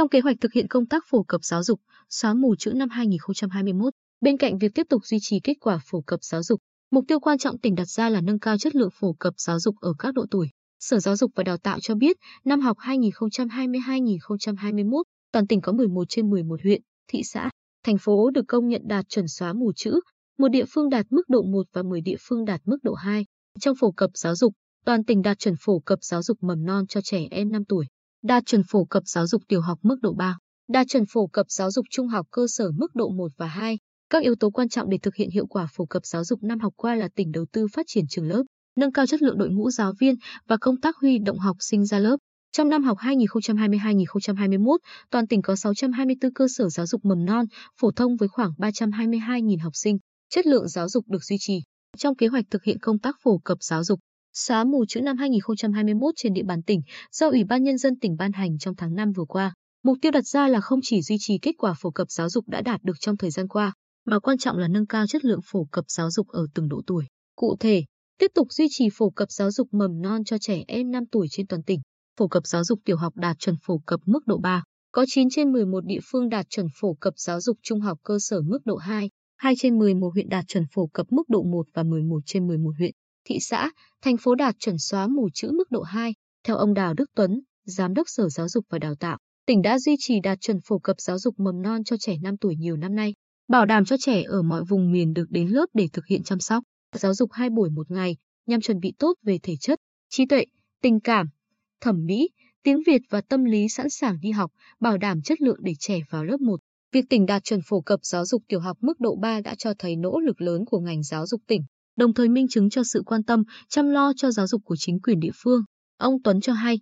Trong kế hoạch thực hiện công tác phổ cập giáo dục, xóa mù chữ năm 2021, bên cạnh việc tiếp tục duy trì kết quả phổ cập giáo dục, mục tiêu quan trọng tỉnh đặt ra là nâng cao chất lượng phổ cập giáo dục ở các độ tuổi. Sở Giáo dục và Đào tạo cho biết, năm học 2020-2021, toàn tỉnh có 11 trên 11 huyện, thị xã, thành phố được công nhận đạt chuẩn xóa mù chữ, một địa phương đạt mức độ 1 và 10 địa phương đạt mức độ 2. Trong phổ cập giáo dục, toàn tỉnh đạt chuẩn phổ cập giáo dục mầm non cho trẻ em 5 tuổi, đa chuẩn phổ cập giáo dục tiểu học mức độ 3, đa chuẩn phổ cập giáo dục trung học cơ sở mức độ 1 và 2. Các yếu tố quan trọng để thực hiện hiệu quả phổ cập giáo dục năm học qua là tỉnh đầu tư phát triển trường lớp, nâng cao chất lượng đội ngũ giáo viên và công tác huy động học sinh ra lớp. Trong năm học 2020-2021, toàn tỉnh có 624 cơ sở giáo dục mầm non, phổ thông với khoảng 322.000 học sinh. Chất lượng giáo dục được duy trì. Trong kế hoạch thực hiện công tác phổ cập giáo dục, xóa mù chữ năm 2021 trên địa bàn tỉnh do Ủy ban Nhân dân tỉnh ban hành trong tháng 5 vừa qua. Mục tiêu đặt ra là không chỉ duy trì kết quả phổ cập giáo dục đã đạt được trong thời gian qua, mà quan trọng là nâng cao chất lượng phổ cập giáo dục ở từng độ tuổi. Cụ thể, tiếp tục duy trì phổ cập giáo dục mầm non cho trẻ em 5 tuổi trên toàn tỉnh. Phổ cập giáo dục tiểu học đạt chuẩn phổ cập mức độ 3, có 9 trên 11 địa phương đạt chuẩn phổ cập giáo dục trung học cơ sở mức độ 2, 2 trên 11 huyện đạt chuẩn phổ cập mức độ 1 và 11 trên 11 huyện, thị xã, thành phố đạt chuẩn xóa mù chữ mức độ 2. Theo ông Đào Đức Tuấn, Giám đốc Sở Giáo dục và Đào tạo, tỉnh đã duy trì đạt chuẩn phổ cập giáo dục mầm non cho trẻ 5 tuổi nhiều năm nay, bảo đảm cho trẻ ở mọi vùng miền được đến lớp để thực hiện chăm sóc, giáo dục hai buổi một ngày, nhằm chuẩn bị tốt về thể chất, trí tuệ, tình cảm, thẩm mỹ, tiếng Việt và tâm lý sẵn sàng đi học, bảo đảm chất lượng để trẻ vào lớp 1. Việc tỉnh đạt chuẩn phổ cập giáo dục tiểu học mức độ 3 đã cho thấy nỗ lực lớn của ngành giáo dục tỉnh, đồng thời minh chứng cho sự quan tâm, chăm lo cho giáo dục của chính quyền địa phương. Ông Tuấn cho hay,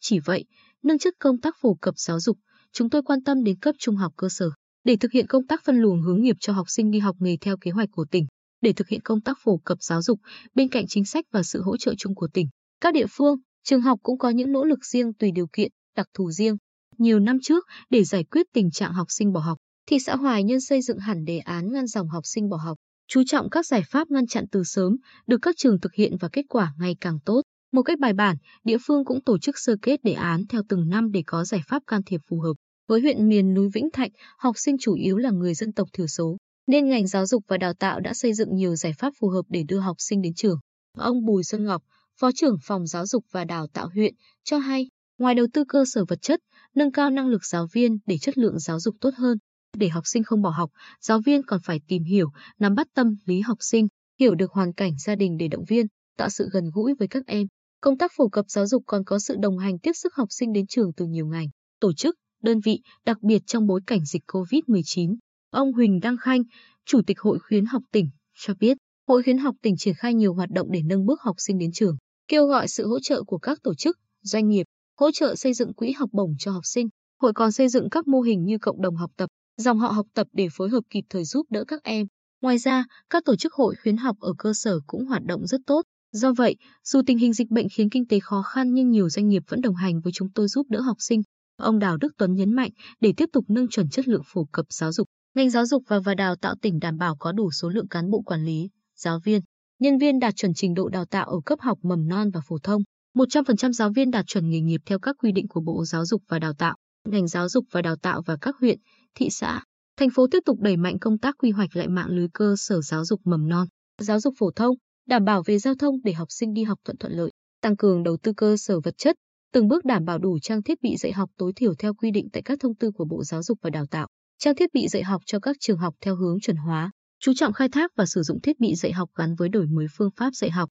chỉ vậy, nâng chức công tác phổ cập giáo dục, chúng tôi quan tâm đến cấp trung học cơ sở để thực hiện công tác phân luồng hướng nghiệp cho học sinh đi học nghề theo kế hoạch của tỉnh. Để thực hiện công tác phổ cập giáo dục, bên cạnh chính sách và sự hỗ trợ chung của tỉnh, các địa phương, trường học cũng có những nỗ lực riêng tùy điều kiện, đặc thù riêng. Nhiều năm trước, để giải quyết tình trạng học sinh bỏ học, thị xã Hoài Nhân xây dựng hẳn đề án ngăn dòng học sinh bỏ học, chú trọng các giải pháp ngăn chặn từ sớm, được các trường thực hiện và kết quả ngày càng tốt. Một cách bài bản, địa phương cũng tổ chức sơ kết đề án theo từng năm để có giải pháp can thiệp phù hợp. Với huyện miền núi Vĩnh Thạnh, học sinh chủ yếu là người dân tộc thiểu số, nên ngành giáo dục và đào tạo đã xây dựng nhiều giải pháp phù hợp để đưa học sinh đến trường. Ông Bùi Xuân Ngọc, Phó trưởng phòng giáo dục và đào tạo huyện, cho hay, ngoài đầu tư cơ sở vật chất, nâng cao năng lực giáo viên để chất lượng giáo dục tốt hơn, để học sinh không bỏ học, giáo viên còn phải tìm hiểu, nắm bắt tâm lý học sinh, hiểu được hoàn cảnh gia đình để động viên, tạo sự gần gũi với các em. Công tác phổ cập giáo dục còn có sự đồng hành tiếp sức học sinh đến trường từ nhiều ngành, tổ chức, đơn vị, đặc biệt trong bối cảnh dịch COVID-19. Ông Huỳnh Đăng Khanh, Chủ tịch Hội khuyến học tỉnh, cho biết, Hội khuyến học tỉnh triển khai nhiều hoạt động để nâng bước học sinh đến trường, kêu gọi sự hỗ trợ của các tổ chức, doanh nghiệp, hỗ trợ xây dựng quỹ học bổng cho học sinh. Hội còn xây dựng các mô hình như cộng đồng học tập, dòng họ học tập để phối hợp kịp thời giúp đỡ các em. Ngoài ra, các tổ chức hội khuyến học ở cơ sở cũng hoạt động rất tốt. Do vậy, dù tình hình dịch bệnh khiến kinh tế khó khăn nhưng nhiều doanh nghiệp vẫn đồng hành với chúng tôi giúp đỡ học sinh. Ông Đào Đức Tuấn nhấn mạnh, để tiếp tục nâng chuẩn chất lượng phổ cập giáo dục, ngành giáo dục và và đào tạo tỉnh đảm bảo có đủ số lượng cán bộ quản lý, giáo viên, nhân viên đạt chuẩn trình độ đào tạo ở cấp học mầm non và phổ thông. 100% giáo viên đạt chuẩn nghề nghiệp theo các quy định của Bộ Giáo dục và Đào tạo, ngành giáo dục và đào tạo và các huyện, thị xã, thành phố tiếp tục đẩy mạnh công tác quy hoạch lại mạng lưới cơ sở giáo dục mầm non, giáo dục phổ thông, đảm bảo về giao thông để học sinh đi học thuận thuận lợi, tăng cường đầu tư cơ sở vật chất, từng bước đảm bảo đủ trang thiết bị dạy học tối thiểu theo quy định tại các thông tư của Bộ Giáo dục và Đào tạo, trang thiết bị dạy học cho các trường học theo hướng chuẩn hóa, chú trọng khai thác và sử dụng thiết bị dạy học gắn với đổi mới phương pháp dạy học,